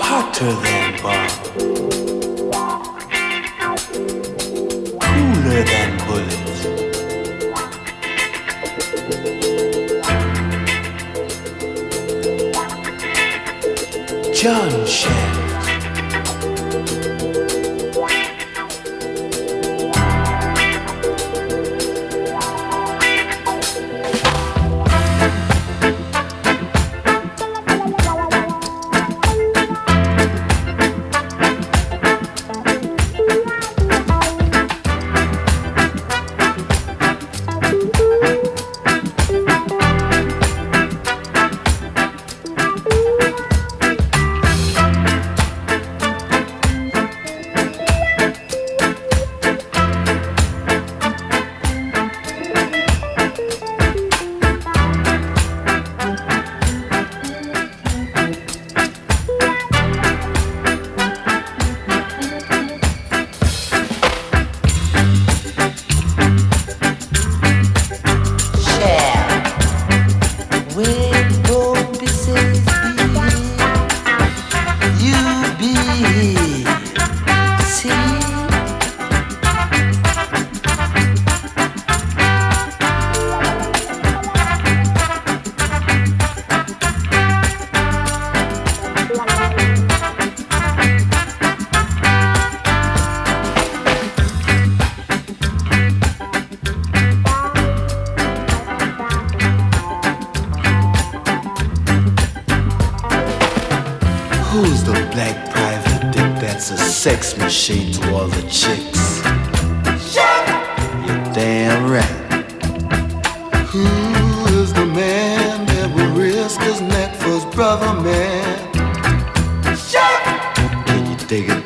Hotter than bomb, cooler than bullets. John Shannon. shade to all the chicks. You're damn right. Who is the man that will risk his neck for his brother, man? Can you dig it?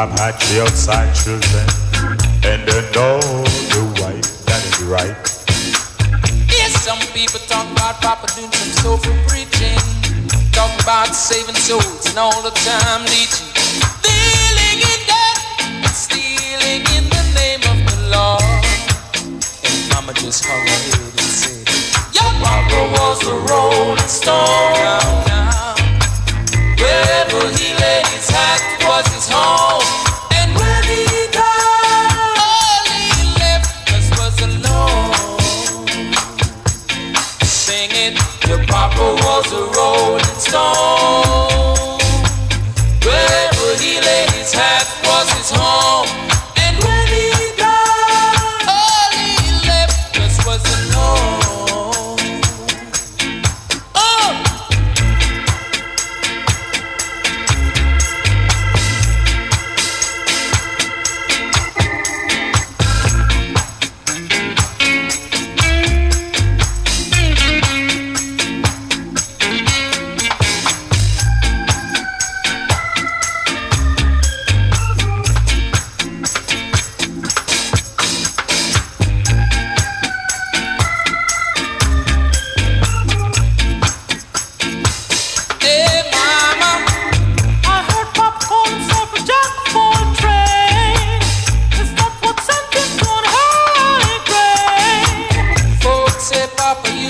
I'm actually outside children, and I know the right that is right. Yes, some people talk about Papa doing some soulful preaching, talk about saving souls, and all the time leeching.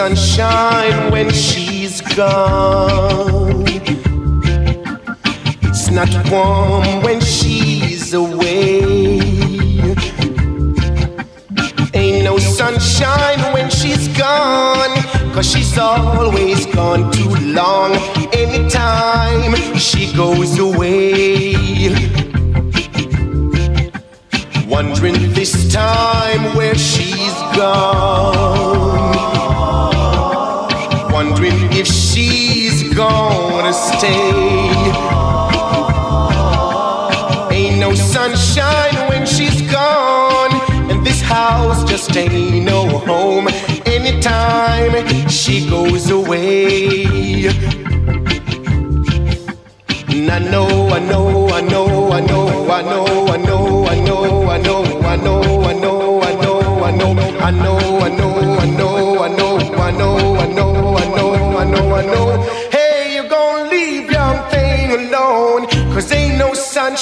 sunshine when she's gone. It's not warm when she's away. Ain't no sunshine when she's gone. Cause she's always gone too long. Anytime she goes away. Wondering this time where she's gone. Wondering if she's gonna stay. Ain't no sunshine when she's gone. And this house just ain't no home. Anytime she goes away. And I know, I know, I know, I know, I know, I know, I know, I know, I know, I know, I know, I know, I know, I know,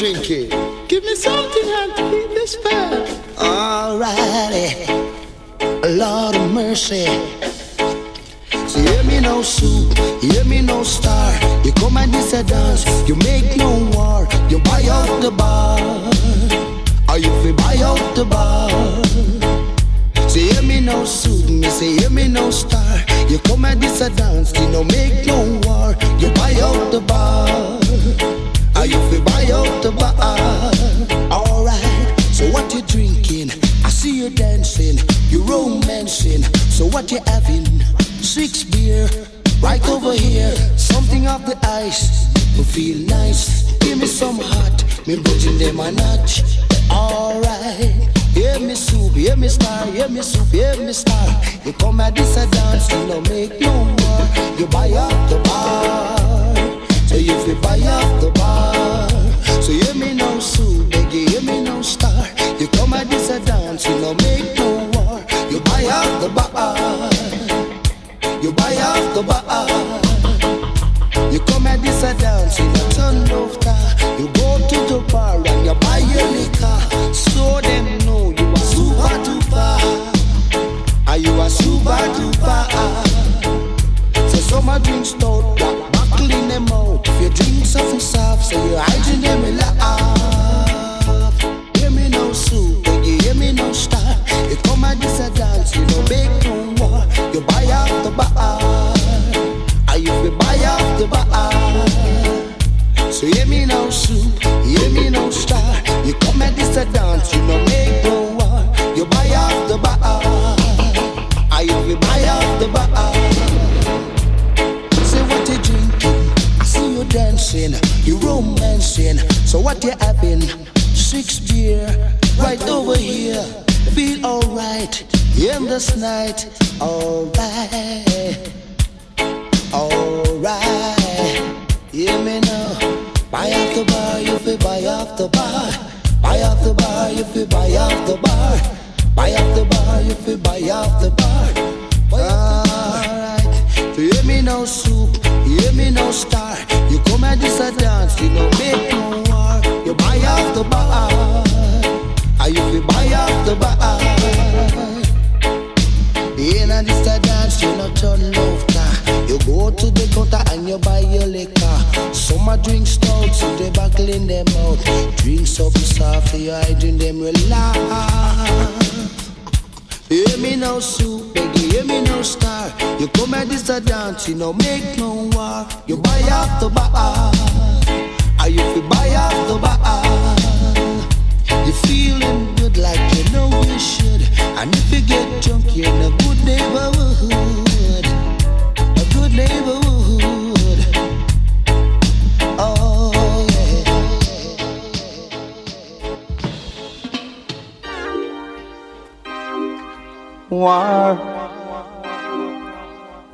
chick, the bar. Alright, so what you drinking? I see you dancing, you romancing. So what you having? Six beer, right over here. Something off the ice, to feel nice. Give me some hot, me putting them a notch. Alright. Hear me soup, hear me star, hear me soup, hear me star. You come at this a dance, you no make no more. You buy up the bar, soft, so what you having? Six beer, right over here. Feel alright in this night, alright, alright. Hear me now. Buy off the bar, you fi buy off the bar. Buy off the bar, you fi buy off the bar. Buy off the bar, you fi buy off the bar. Alright, hear me no soup, hear me no star. Buy the bar, or you fi buy off the bar. In a this a dance, you no turn laughter. You go to the counter and you buy your liquor. Some a drink stout, so they buckle in them out. Drink something soft, so you hiding them relax. Hear me no soup, you hear me no star. You come at this a dance, you no make no war. You buy off the bar, or you fi buy off the bar. Feeling good like you know you should. And if you get drunk, you're in a good neighborhood. A good neighborhood. Oh, yeah. War,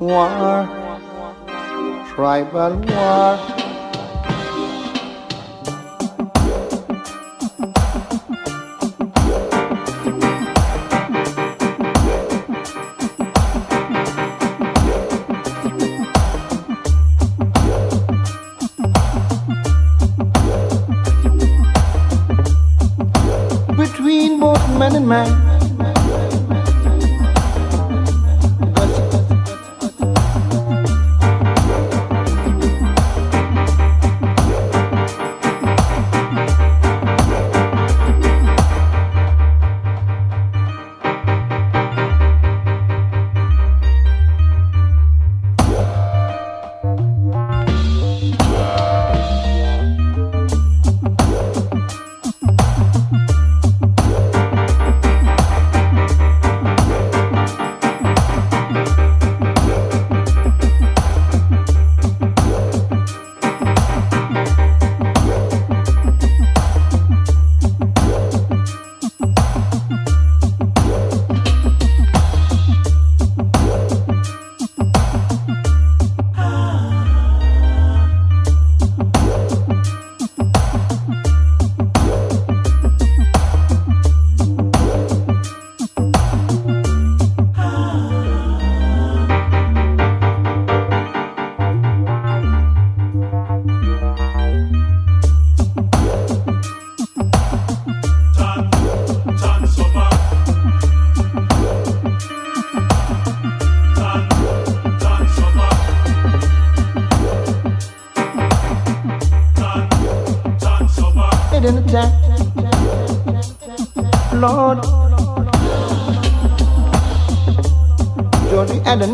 war, tribal war. Man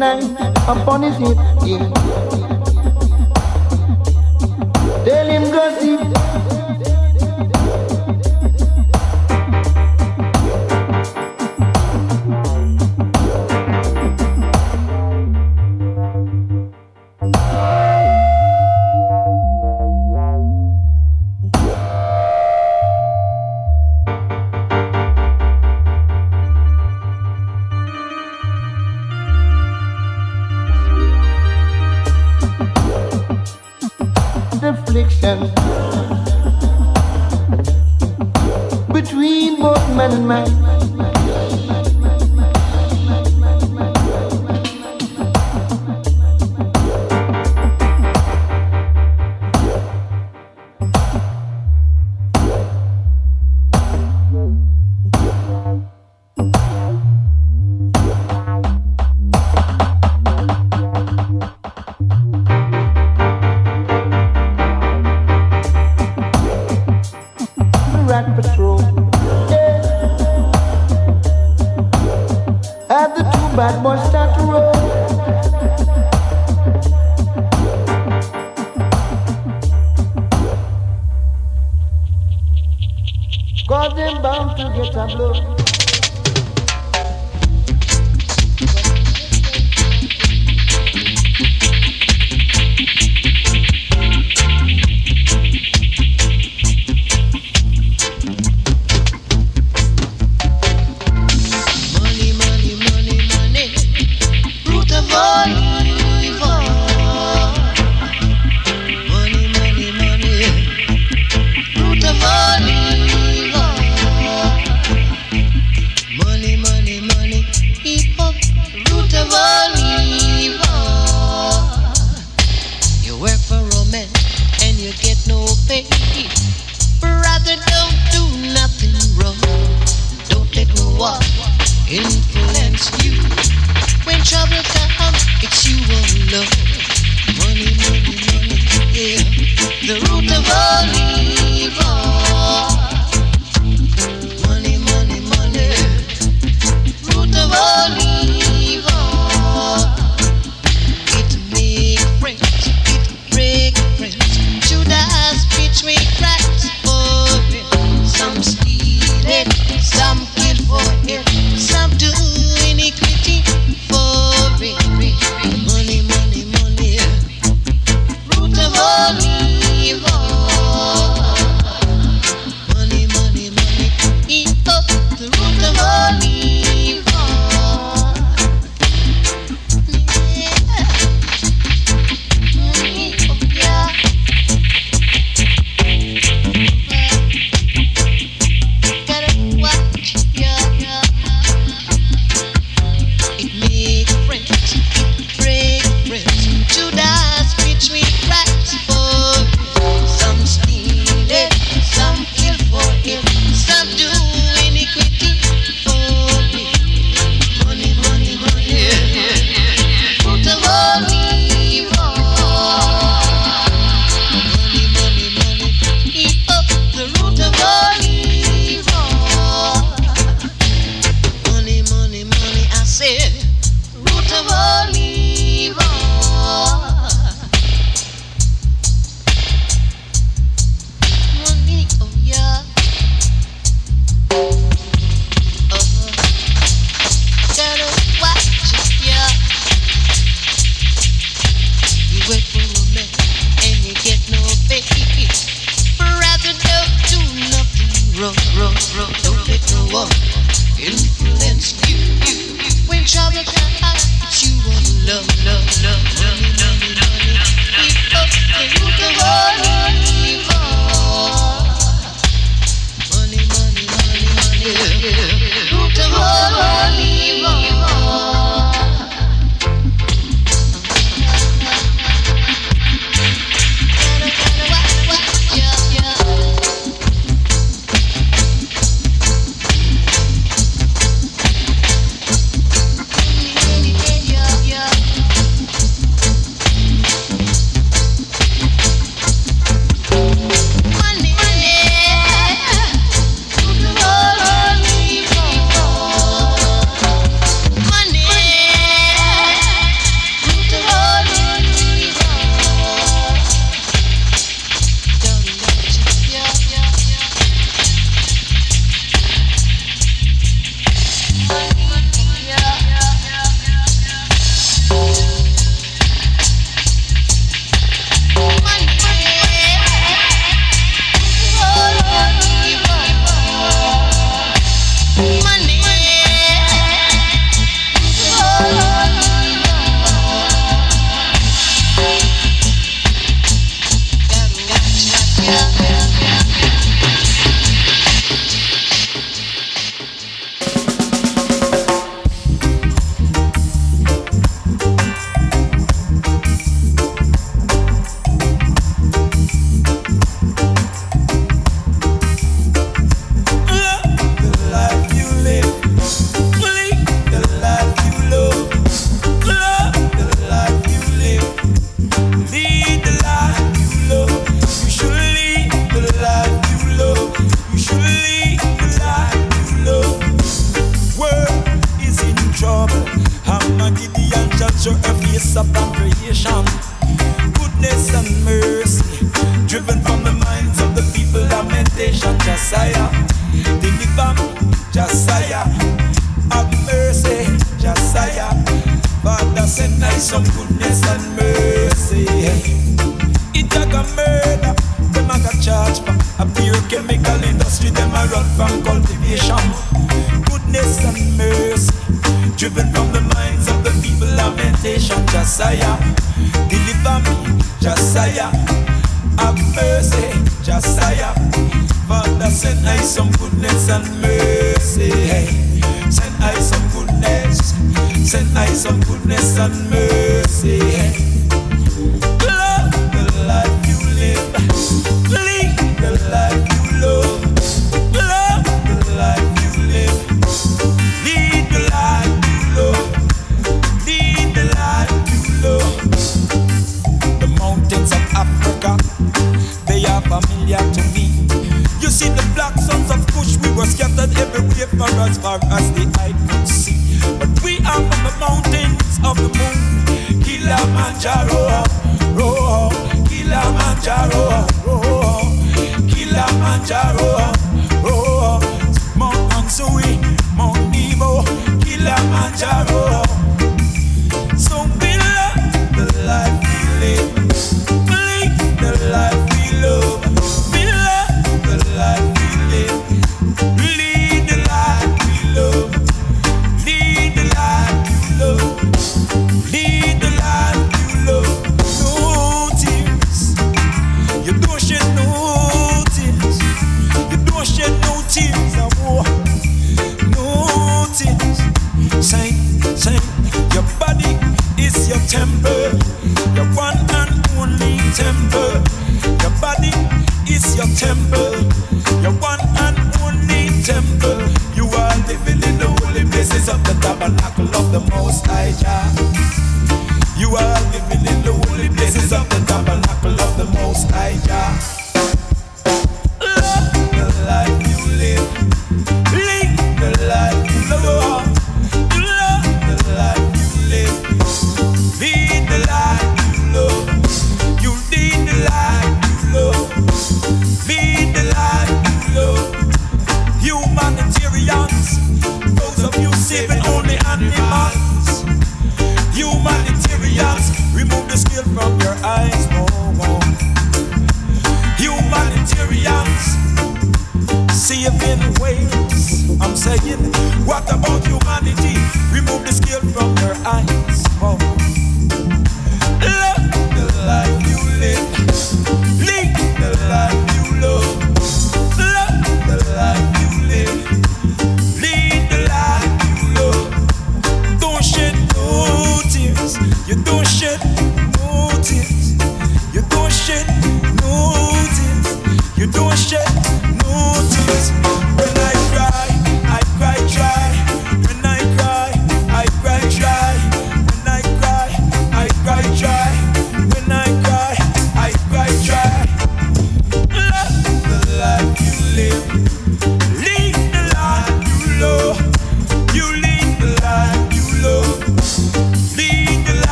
Georgie bound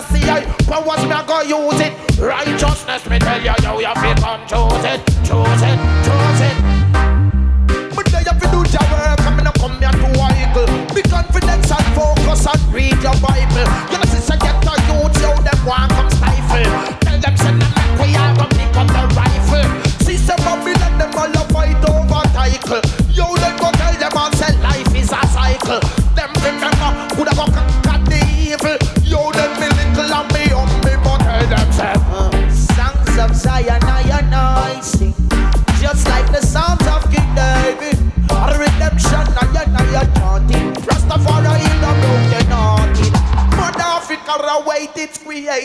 Emperor Selassie, I powers, me, I go use it. Righteousness, me tell you, yo, you feel come choose it, choose it.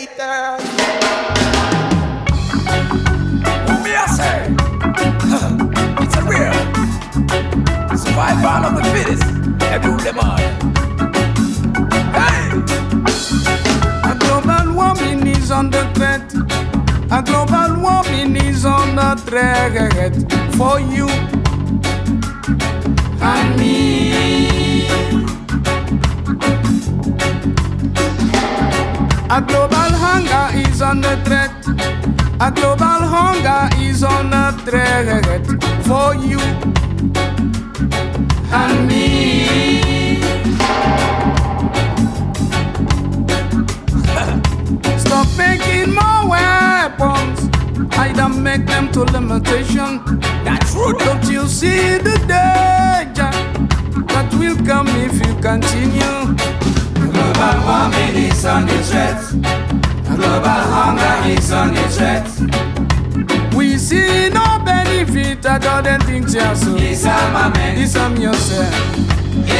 Creator. Me I say, it's a real survival of the fittest. Every them all. Hey, A global warming is under threat. A global warming is under threat for you and me. A global hunger is on the threat. A global hunger is under threat for you and me. Stop making more weapons. Either make them to limitation. that's rude. Don't you see the danger that will come if you continue? Global warming is on the threat. Global hunger is on the threat. We see no benefit other than things you so. Disarm yourself.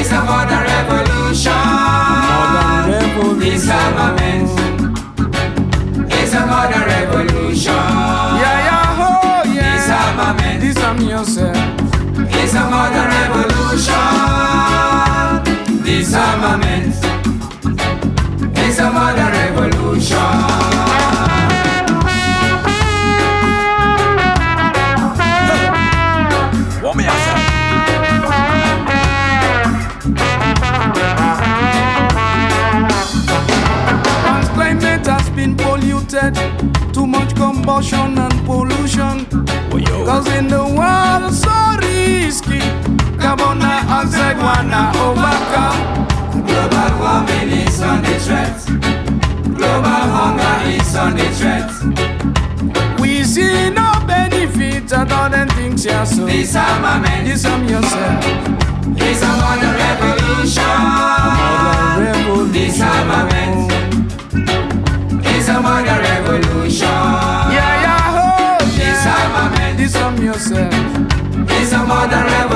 is a modern revolution. Modern revolution. Disarmament is a modern revolution. Much and pollution. Oh, Causing the world so risky. Carbon dioxide wanna overcome. Global warming is on the threat. Global hunger is on the threat. We see no benefit other than things you so. Disarmament Disarm yourself. is a modern revolution. Disarmament is a modern revolution. Disarm yourself. is a modern revolution.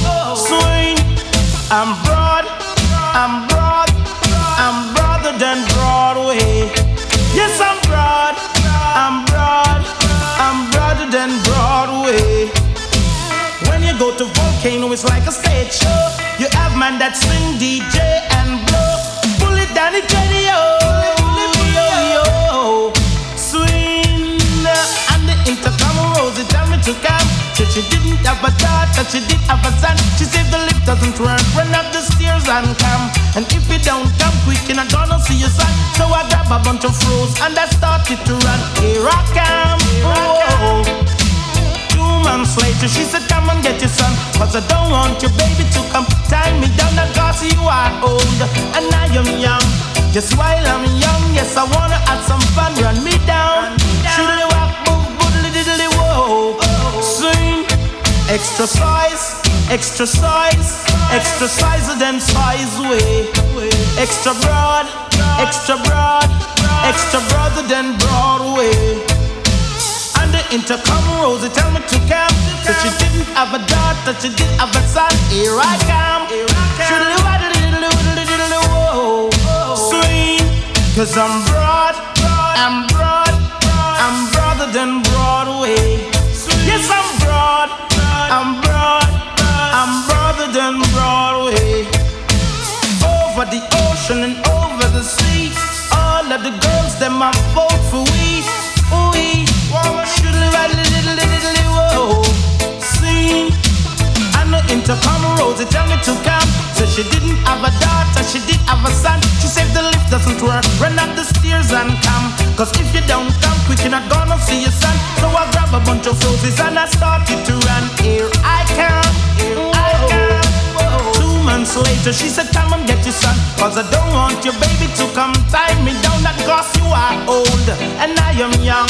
Swing. I'm broad, I'm broad, I'm broader than Broadway. Yes, I'm broad, I'm broad, I'm broader than Broadway. When you go to Volcano, it's like a stage show. You have man that swing DJ and blow. Pull it down the radio. Swing. And the intercom Rosie tell me to come. She didn't have a daughter, she did have a son. She said the lift doesn't work. Run up the stairs and come. And if you don't come quick, you're not gonna see your son. So I grab a bunch of froze and I started to run. Here I come. Whoa. Two months later, she said, Come and get your son. Cause I don't want your baby to come tie me down. I Cause you are old and I am young. Just while I'm young, yes, I wanna have some fun. Extra size, extra size, extra size than size way. Extra broad, extra broad, extra broader than Broadway. And the intercom Rosie tell me to come. So she didn't have a daughter, she did have a son. Here I come. Diddly whoa. Swing. Cause I'm broad, and over the sea, all of the girls them a vote for we. We should little little little whoa. Sing. And the intercom Rosie tell me to come. So she didn't have a daughter, she did have a son. She said the lift doesn't work. Run up the stairs and come. Cause if you don't come quick, you're not gonna see your son. So I grab a bunch of roses and I started to run. Here I come, here I months later, she said, Come and get your son. Cause I don't want your baby to come tie me down. That cause you are old and I am young.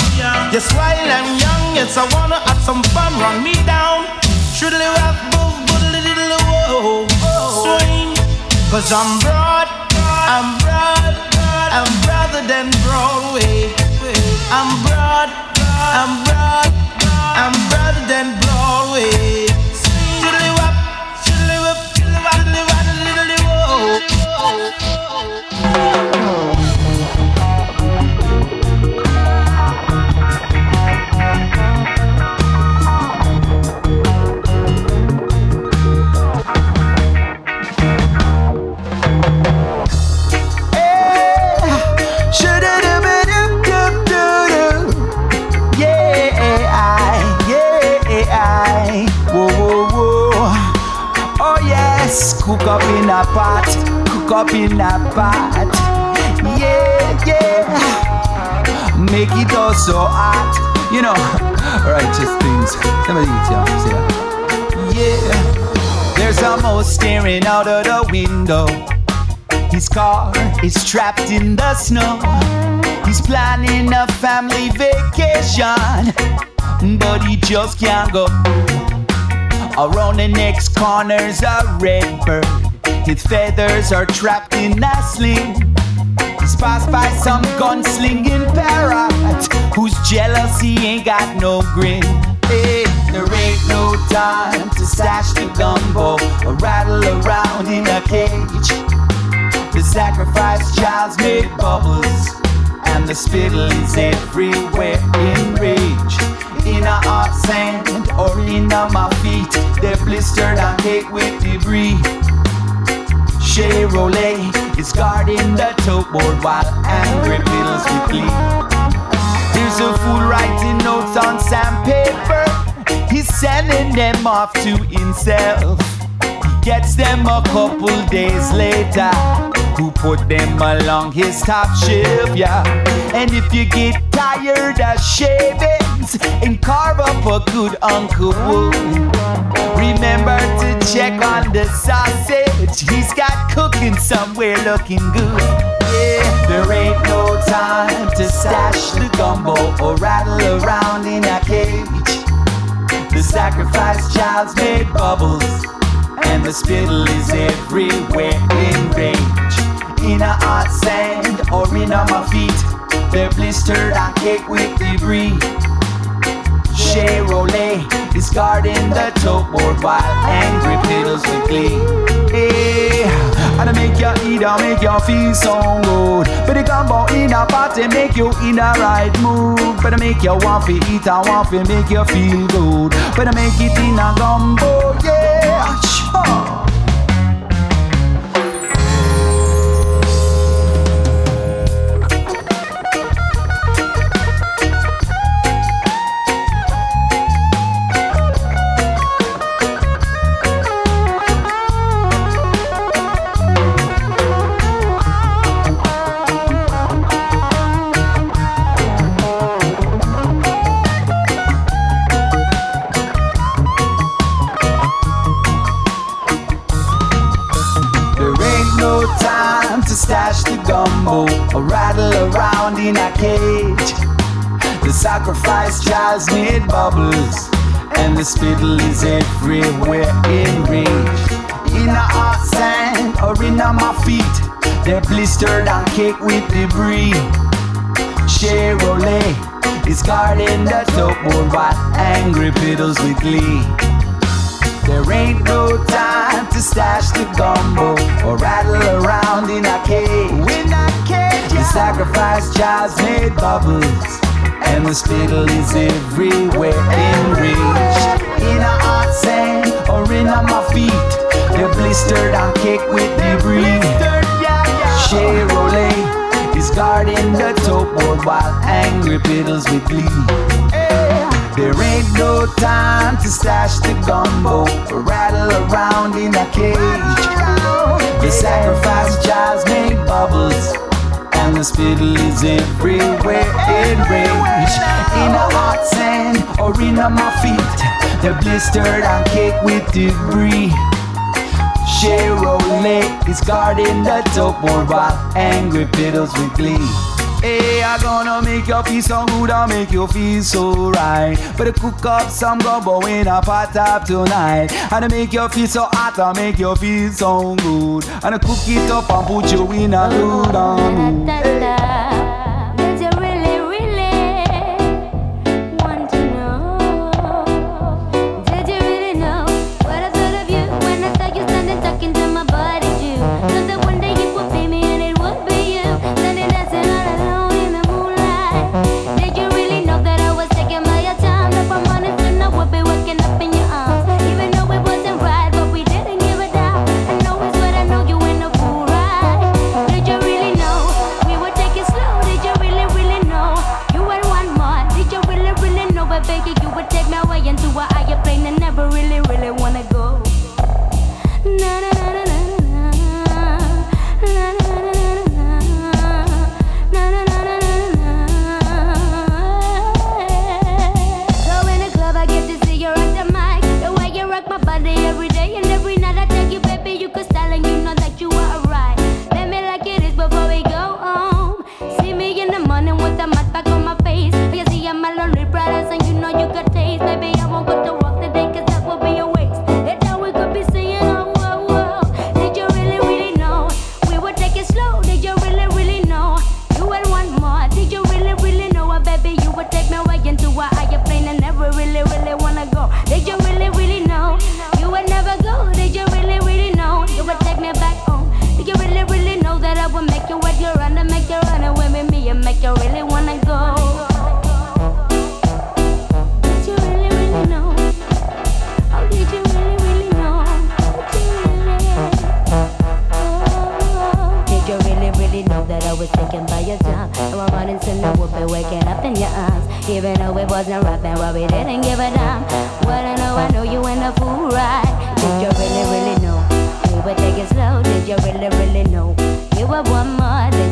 Yes, while I'm young, yes, I wanna have some fun. Run me down. Live up, boo, boodly diddly whoa. Swing. Cause I'm broad, I'm broad, I'm broader than Broadway. I'm broad, I'm broad, I'm broader than Broadway. Cook up in a pot, up in a pot. Yeah, yeah. Make it all so hot. You know, righteous things. Some of these, yeah. See? Yeah. There's a mouse staring out of the window. His car is trapped in the snow. He's planning a family vacation, but he just can't go. Around the next corner's a red bird. His feathers are trapped in a sling. He's passed by some gunslinging parrot whose jealousy ain't got no grin. Hey, there ain't no time to stash the gumbo or rattle around in a cage. The sacrifice child's made bubbles, and the spittle is everywhere in rage. In a hot sand or in a my feet, they're blistered and caked with debris. Chevrolet is guarding the towboard while angry fiddles with glee. There's a fool writing notes on sandpaper. He's sending them off to himself. He gets them a couple days later. Who put them along his top shelf, yeah. And if you get tired of shavings and carve up a good Uncle Wood, remember to check on the sausage. He's got cooking somewhere looking good. Yeah, there ain't no time to stash the gumbo or rattle around in a cage. The sacrifice child's made bubbles, and the spittle is everywhere in range. In a hot sand or in on my feet, they're blistered and caked with debris. Chevrolet is guarding the towboard while angry fiddles with glee. Hey, and make you eat and make you feel so good. But the gumbo in a party make you in a right mood. But make you want to eat and want to make you feel good. But make it in a gumbo, yeah. Sure. Guarding the towboard while angry fiddles with glee. There ain't no time to stash the gumbo or rattle around in a cage. In a cage, The sacrifice child's made bubbles, and the spittle is everywhere in reach. In a hot sand or in on my feet, they're blistered and caked with debris. Guarding the towboard while angry fiddles with glee. There ain't no time to stash the gumbo or rattle around in a cage. The sacrifice child's make bubbles, and the spittle is everywhere in range. In a hot sand or in on my feet, they're blistered and caked with debris. Chevrolet is guarding the towboard while angry fiddles with glee. Hey, I gonna make you feel so good, I make you feel so right. Better cook up some gumbo in a pot up tonight. And I make you feel so hot, I make you feel so good. And I cook it up and put you in a good mood.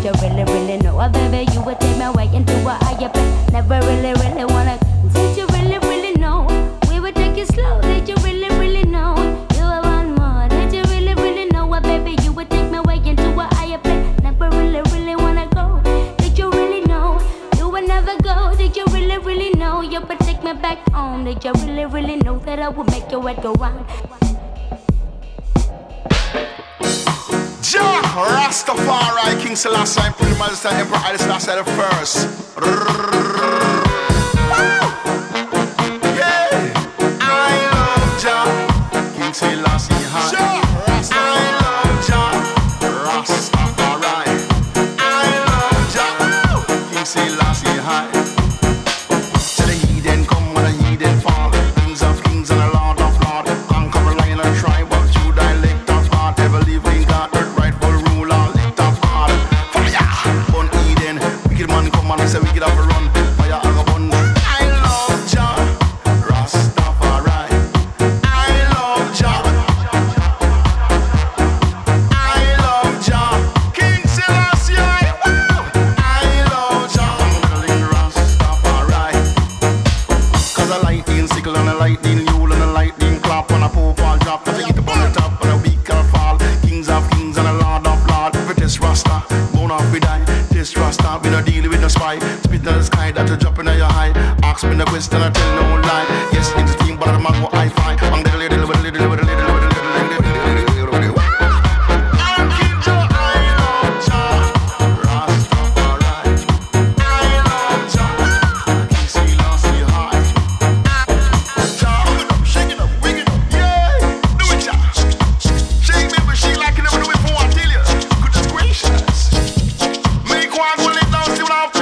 you really, really know. Oh, baby, you would take me way into a higher place. Never really, really wanna. Did you really, really know? We would take it slow. Did you really, really know? You would want more. Did you really, really know? Oh, baby, you would take me way into a higher place. Never really, really wanna go. Did you really know? You would never go. Did you really, really know? You would take me back home. Did you really, really know that I would make your head go round? Rastafari, King Selassie, Emperor Majesty, Emperor Haile the first. Woo! want to live down, see what I'm